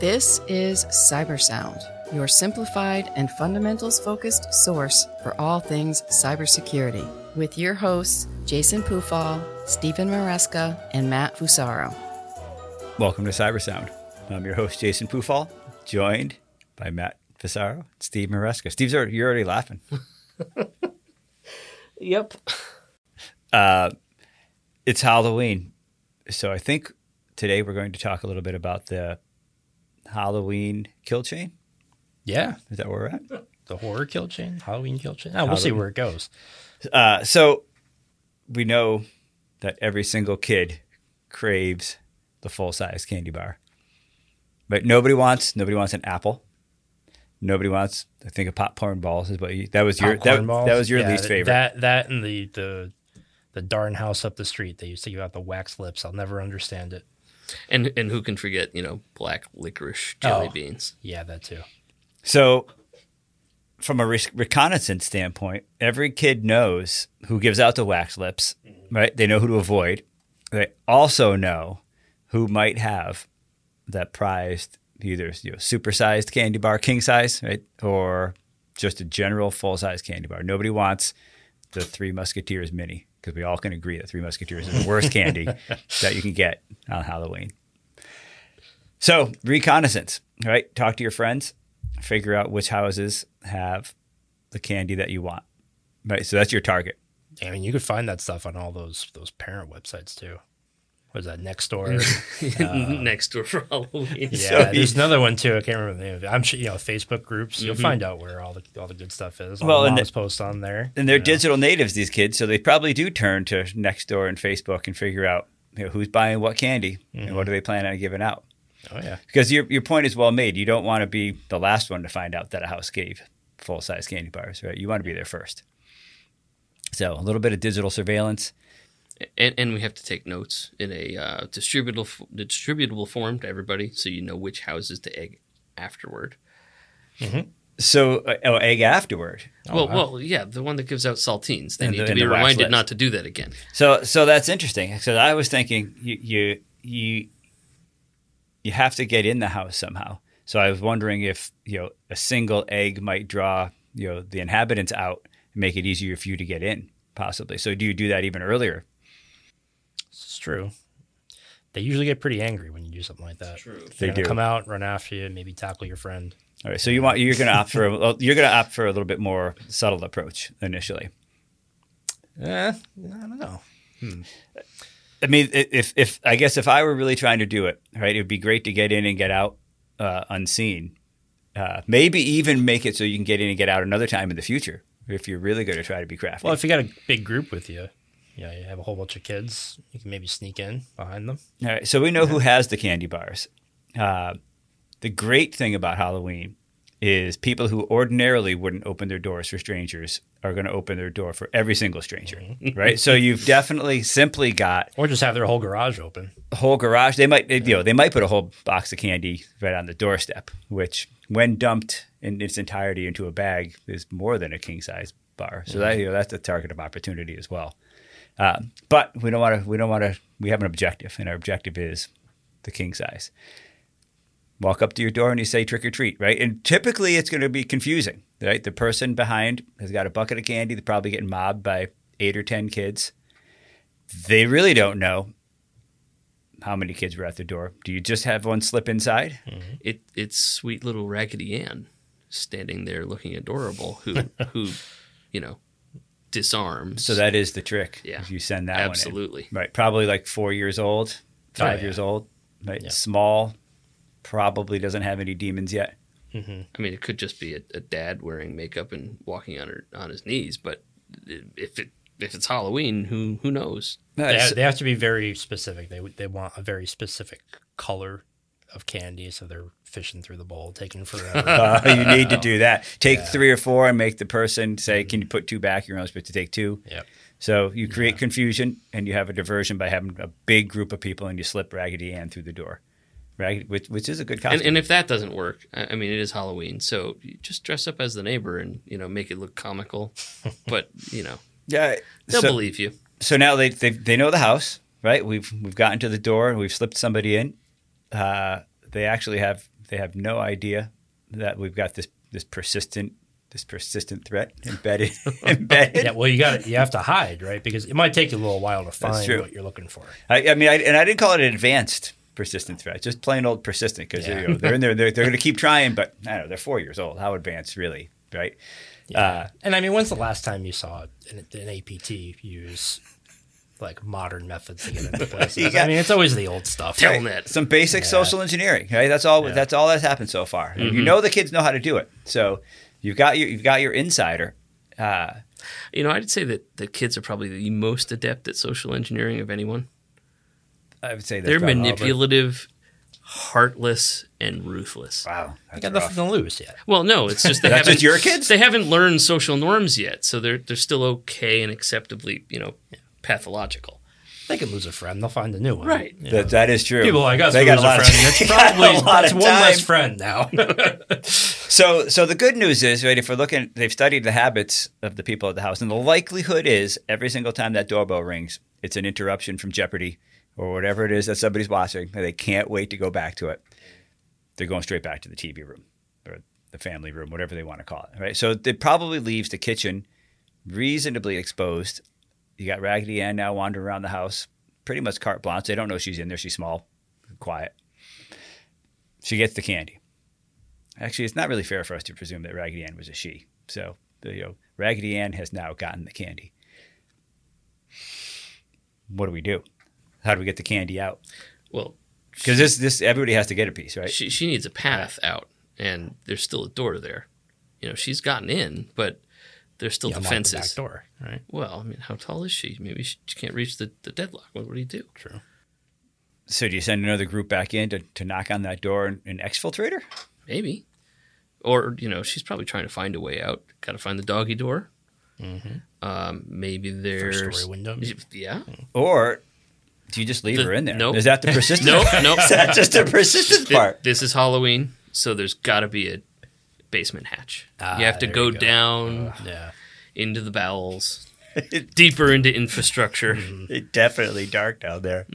This is Cybersound, your simplified and fundamentals focused source for all things cybersecurity, with your hosts, Jason Pufahl, Stephen Maresca, and Matt Fusaro. Welcome to Cybersound. I'm your host, Jason Pufahl, joined by Matt Fusaro, Steve Maresca. Steve's already, you're already laughing. Yep. Uh, it's Halloween. So I think today we're going to talk a little bit about the Halloween kill chain. Yeah. Is that where we're at? The horror kill chain, Halloween kill chain. Oh, we'll see where it goes. Uh, so we know that every single kid craves the full size candy bar, but nobody wants nobody wants an apple. Nobody wants. I think of popcorn balls is what you, that was your that, balls. that was your Yeah, least favorite. That that and the the the darn house up the street. They used to give out the wax lips. I'll never understand it. And and who can forget, you know, black licorice jelly Oh. beans? Yeah, that too. So, from a re- reconnaissance standpoint, every kid knows who gives out the wax lips, mm-hmm. right? They know who to avoid. They also know who might have that prized either you know, supersized candy bar, king size, right, or just a general full size candy bar. Nobody wants the Three Musketeers mini because we all can agree that Three Musketeers is the worst candy that you can get on Halloween. So, reconnaissance, right? Talk to your friends, figure out which houses have the candy that you want. Right? So that's your target. I mean, you could find that stuff on all those those parent websites too. What is that Nextdoor? Uh, next door for Halloween. yeah, there's another one too. I can't remember the name of it. I'm sure you know Facebook groups. You'll mm-hmm. find out where all the all the good stuff is. All Well, the and moms the- post on there. And they're you know. digital natives, these kids, so they probably do turn to Nextdoor and Facebook and figure out you know, who's buying what candy and what mm-hmm. do they plan on giving out. Oh yeah, Because your your point is well made. You don't want to be the last one to find out that a house gave full size candy bars, right? You want to be there first. So a little bit of digital surveillance. And, and we have to take notes in a uh, distributable distributable form to everybody, so you know which houses to egg afterward. So uh, oh, egg afterward. well, wow. well, yeah, the one that gives out saltines. They And need the- to be reminded lips. not to do that again. So so that's interesting. So I was thinking you you you you have to get in the house somehow. So I was wondering if you know a single egg might draw you know the inhabitants out and make it easier for you to get in, possibly. So do you do that even earlier? This is true. They usually get pretty angry when you do something like that. True. They They're gonna do. come out, run after you, maybe tackle your friend. All right. So you want you're going to opt for a, you're going to opt for a little bit more subtle approach initially. Eh, I don't know. I mean, if if I guess if I were really trying to do it, right, it would be great to get in and get out uh, unseen. Uh, maybe even make it so you can get in and get out another time in the future if you're really going to try to be crafty. Well, if you got a big group with you, you know, you have a whole bunch of kids, you can maybe sneak in behind them. All right, so we know who has the candy bars. Uh, the great thing about Halloween is people who ordinarily wouldn't open their doors for strangers are going to open their door for every single stranger, right? So you've definitely simply got Or just have their whole garage open. a whole garage. They might, you know, they might put a whole box of candy right on the doorstep, which, when dumped in its entirety into a bag, is more than a king size bar. So that you know, that's a target of opportunity as well. Uh, but we don't want to. We don't want to. We have an objective, and our objective is the king size. Walk up to your door and you say trick or treat, right? And typically it's going to be confusing, right? The person behind has got a bucket of candy. They're probably getting mobbed by eight or ten kids. They really don't know how many kids were at the door. Do you just have one slip inside? It it's sweet little Raggedy Ann standing there looking adorable, who who, you know, disarms. So that is the trick. Yeah. If you send that absolutely. one in. Right. Probably like four years old, five oh, yeah. years old. Right. Yeah. Small. Probably doesn't have any demons yet. Mm-hmm. I mean, it could just be a, a dad wearing makeup and walking on her on his knees, but if it if it's Halloween, who who knows? They, have, they have to be very specific. They they want a very specific color of candy, so they're fishing through the bowl, taking forever. Uh, you need to do that. Take three or four and make the person say, "Can you put two back?" You're only supposed to take two. yep. So you create confusion and you have a diversion by having a big group of people and you slip Raggedy Ann through the door, Raggedy, which, which is a good costume. And, and if that doesn't work, I I mean, it is Halloween, so you just dress up as the neighbor and you know make it look comical. but you know, yeah, they'll so, believe you. so now they, they they know the house, right? We've we've gotten to the door, and we've slipped somebody in. Uh, they actually have they have no idea that we've got this this persistent this persistent threat embedded embedded. Yeah, well, you got you have to hide, right? Because it might take you a little while to find what you're looking for. I, I mean, I, and I didn't call it an advanced persistent threat, just plain old persistent because Yeah. you know, they're in there, they're, they're going to keep trying, but I don't know, they're four years old. How advanced, really, right? Uh, And I mean, when's the last time you saw an, an APT use like modern methods to get into places? You I mean, it's always the old stuff. Tell- Telnet. Some basic social engineering, right? That's all. Yeah. That's all that's happened so far. And You know the kids know how to do it, so you've got your you've got your insider. Uh, You know, I'd say that the kids are probably the most adept at social engineering of anyone. I would say that's They're manipulative, heartless, and ruthless. Wow, I got rough. nothing to lose yet. Well, no, it's just they That's haven't. just your kids? They haven't learned social norms yet, so they're they're still okay and acceptably, you know, pathological. They can lose a friend; they'll find a new one. Right. You know? That, that is true. People like us They lose got a a lot of friend. It's they got a probably lot that's one less friend now. So, so the good news is, right? If we're looking, they've studied the habits of the people at the house, and the likelihood is every single time that doorbell rings, it's an interruption from Jeopardy or whatever it is that somebody's watching, and they can't wait to go back to it. They're going straight back to the TV room or the family room, whatever they want to call it, right? So it probably leaves the kitchen reasonably exposed. You got Raggedy Ann now wandering around the house, pretty much carte blanche. They don't know she's in there. She's small, quiet. She gets the candy. Actually, it's not really fair for us to presume that Raggedy Ann was a she. So, you know, Raggedy Ann has now gotten the candy. What do we do? How do we get the candy out? Well, Because this, this, everybody has to get a piece, right? she she needs a path out, and there's still a door there. You know, she's gotten in, but there's still You the unlock the fences. back door, right? Well, I mean, how tall is she? Maybe she, she can't reach the, the deadlock. What, what do you do? True. So, do you send another group back in to, to knock on that door and, and exfiltrate her? Maybe. Or, you know, she's probably trying to find a way out. Got to find the doggy door. Um, maybe there's. Mm-hmm. story window. Yeah. Or do you just leave The- her in there? nope. Is that the persistent? Nope, nope. Is that just the persistent part? This is Halloween, so there's got to be a basement hatch. Ah, you have to go, go. down Yeah. into the bowels, deeper into infrastructure. It's definitely dark down there.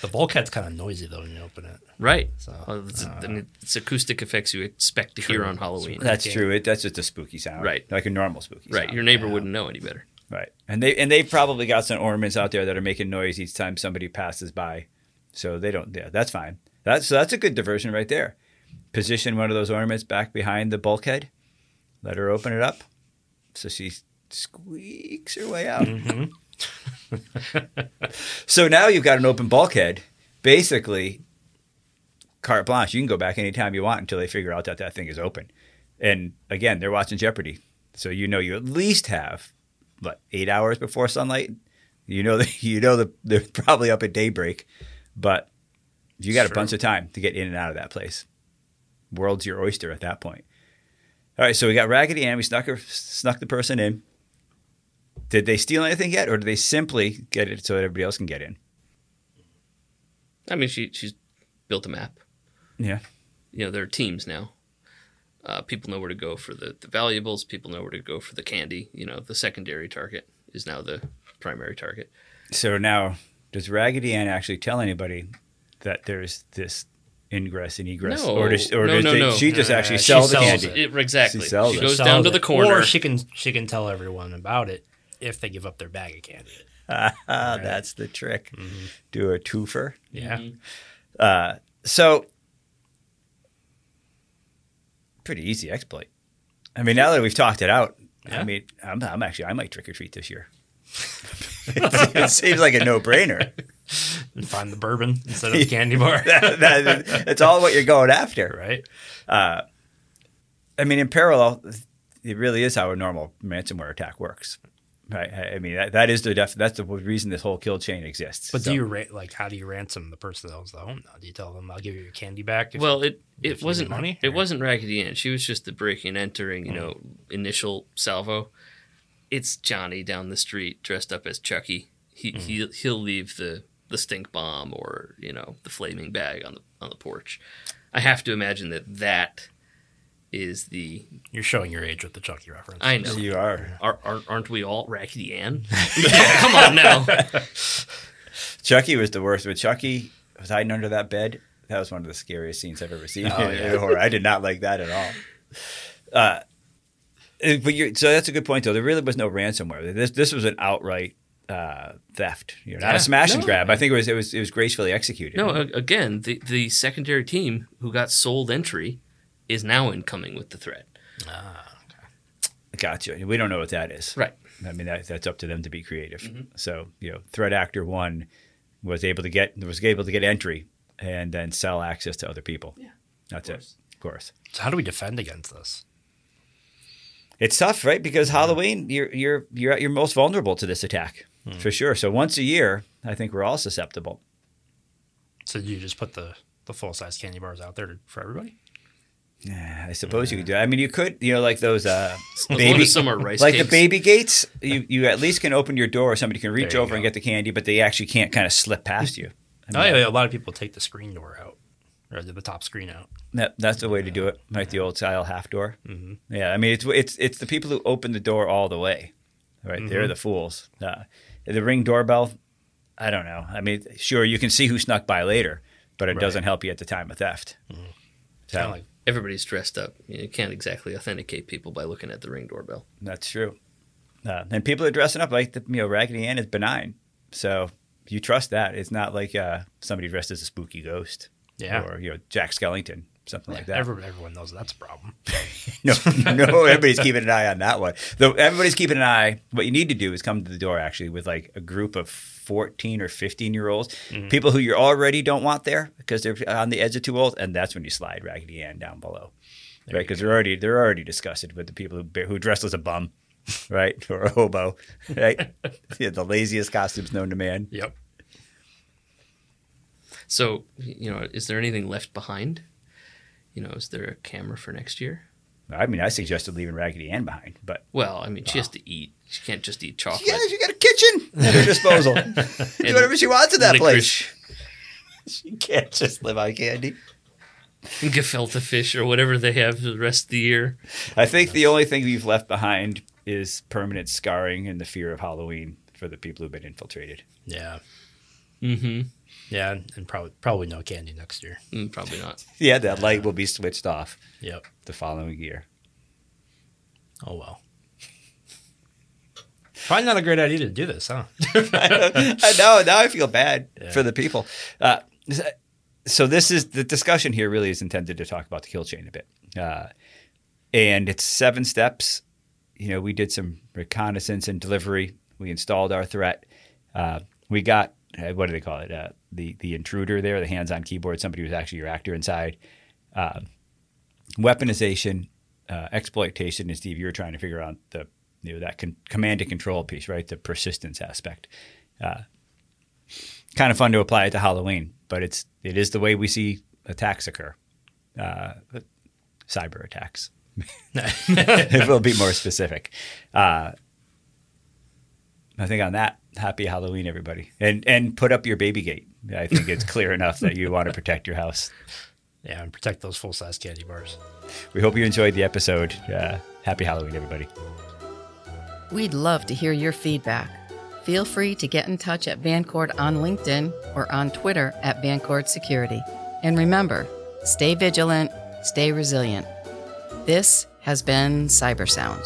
The bulkhead's kind of noisy though when you open it. Right. So, Well, it's, I mean, it's acoustic effects you expect to hear on Halloween. That's Okay. true. It, that's just a spooky sound, Right. Like a normal spooky Right. sound. Your neighbor Yeah. wouldn't know any better. Right. And they and they've probably got some ornaments out there that are making noise each time somebody passes by. So they don't yeah, that's fine. That's so that's a good diversion right there. Position one of those ornaments back behind the bulkhead. Let her open it up. So she squeaks her way out. Mm-hmm. so now you've got an open bulkhead. Basically, carte blanche. You can go back anytime you want until they figure out that that thing is open. And again, they're watching Jeopardy, so you know you at least have what eight hours before sunlight. You know that you know that they're probably up at daybreak, but you got a bunch of time to get in and out of that place. World's your oyster at that point. All right, so we got Raggedy Ann. We snuck her, snuck the person in. Did they steal anything yet, or did they simply get it so that everybody else can get in? I mean, she she's built a map. Yeah. You know, there are teams now. Uh, people know where to go for the, the valuables. People know where to go for the candy. You know, the secondary target is now the primary target. So now, does Raggedy Ann actually tell anybody that there's this ingress and egress, No. or does, or No, does no, they- no. she just Uh, actually she sell the sells candy? it. It, exactly. She She, sells it. goes Sells down to the corner. or she can she can tell everyone about it if they give up their bag of candy. Ah, that's the trick. Do a twofer. Yeah. Uh, so, pretty easy exploit. I mean, now that we've talked it out, I mean, I'm, I'm actually I might trick or treat this year. it seems like a no brainer. And find the bourbon instead of the candy bar. that, that, that's all what you're going after. right? Uh, I mean, in parallel, it really is how a normal ransomware attack works. Right. I I mean, that, that is the def- that's the reason this whole kill chain exists. But So- do you ra- like how do you ransom the person that owns the home? Now? Do you tell them I'll give you your candy back? if- Well, it it you wasn't money, It or- wasn't Raggedy Ann. She was just the breaking and entering. You hmm. know, initial salvo. It's Johnny down the street dressed up as Chucky. He hmm. he he'll leave the the stink bomb or you know the flaming bag on the on the porch. I have to imagine that that is the you're showing your age with the Chucky reference. I know. you are. Are, are, aren't we all Raggedy Ann? Come on now. Chucky was the worst. With Chucky was hiding under that bed, That was one of the scariest scenes I've ever seen Oh, in yeah. horror. I did not like that at all. Uh, but you're, so that's a good point, though. There really was no ransomware. This this was an outright uh, theft. You know, not Yeah. a smash and grab. I think it was it was it was gracefully executed. No, again, the the secondary team who got sold entry is now incoming with the threat. Ah, okay. Gotcha. We don't know what that is. Right. I mean, that, that's up to them to be creative. Mm-hmm. So, you know, threat actor one was able to get was able to get entry and then sell access to other people. Yeah, that's it. Of course, So how do we defend against this? it's tough, right? Because Halloween, you're you're you're at your most vulnerable to this attack Hmm. for sure. So once a year, I think we're all susceptible. So you just put the the full size candy bars out there for everybody? Yeah, I suppose you could do. That. I mean, you could, you know, like those uh, baby, are rice like cakes. the baby gates. You you at least can open your door. Somebody can reach over and get the candy, but they actually can't kind of slip past you. I Oh, yeah, a lot of people take the screen door out or the top screen out. That, that's the way to do it, like the old style half door. Mm-hmm. Yeah, I mean it's it's it's the people who open the door all the way, right? They're Mm-hmm. the fools. Uh, the ring doorbell, I don't know. I mean, sure you can see who snuck by later, but it Right. doesn't help you at the time of theft. So, Kind of like Everybody's dressed up. You can't exactly authenticate people by looking at the ring doorbell. that's true. Uh, and people are dressing up like the you know Raggedy Ann is benign, so you trust that. It's not like uh, somebody dressed as a spooky ghost, Yeah. or you know Jack Skellington, something like that. everyone, everyone knows that's a problem. No, no, everybody's keeping an eye on that one. Though everybody's keeping an eye. What you need to do is come to the door actually with like a group of fourteen or fifteen year olds, mm-hmm. people who you already don't want there because they're on the edge of too old, and that's when you slide Raggedy Ann down below, right? Because they're already they're already disgusted with the people who who dress as a bum, right, or a hobo, right? yeah, the laziest costumes known to man. Yep. So, you know, is there anything left behind? You know, is there a camera for next year? I mean, I suggested leaving Raggedy Ann behind, but Well, I mean, she has to eat. She can't just eat chocolate. yeah, she got a kitchen at her disposal. do whatever she wants in that place. She can't just live on candy. gefilte fish, or whatever they have for the rest of the year. I think the only thing we've left behind is permanent scarring and the fear of Halloween for the people who've been infiltrated. Yeah. Mm-hmm. Yeah, and, and probably probably no candy next year. Mm, probably not. Yeah, that light will be switched off Yep. the following year. Oh well. Probably not a great idea to do this, huh? I know. Now I feel bad Yeah. for the people. Uh, so this is the discussion here. Really is intended to talk about the kill chain a bit, uh, and it's seven steps. You know, we did some reconnaissance and delivery. We installed our threat. Uh, we got uh, what do they call it? The the intruder there, the hands-on keyboard. Somebody who's actually your actor inside. Uh, weaponization, uh, exploitation, and Steve, you were trying to figure out the you know that con- command and control piece, right? The persistence aspect. Uh, kind of fun to apply it to Halloween, but it's it is the way we see attacks occur, uh, cyber attacks. if we'll be more specific. Uh, I think on that, happy Halloween, everybody, and and put up your baby gate. I think it's clear enough that you want to protect your house. Yeah, and protect those full size candy bars. We hope you enjoyed the episode. Uh, happy Halloween, everybody. We'd love to hear your feedback. Feel free to get in touch at Vancord on LinkedIn or on Twitter at Vancord Security. And remember, stay vigilant, stay resilient. This has been Cybersound.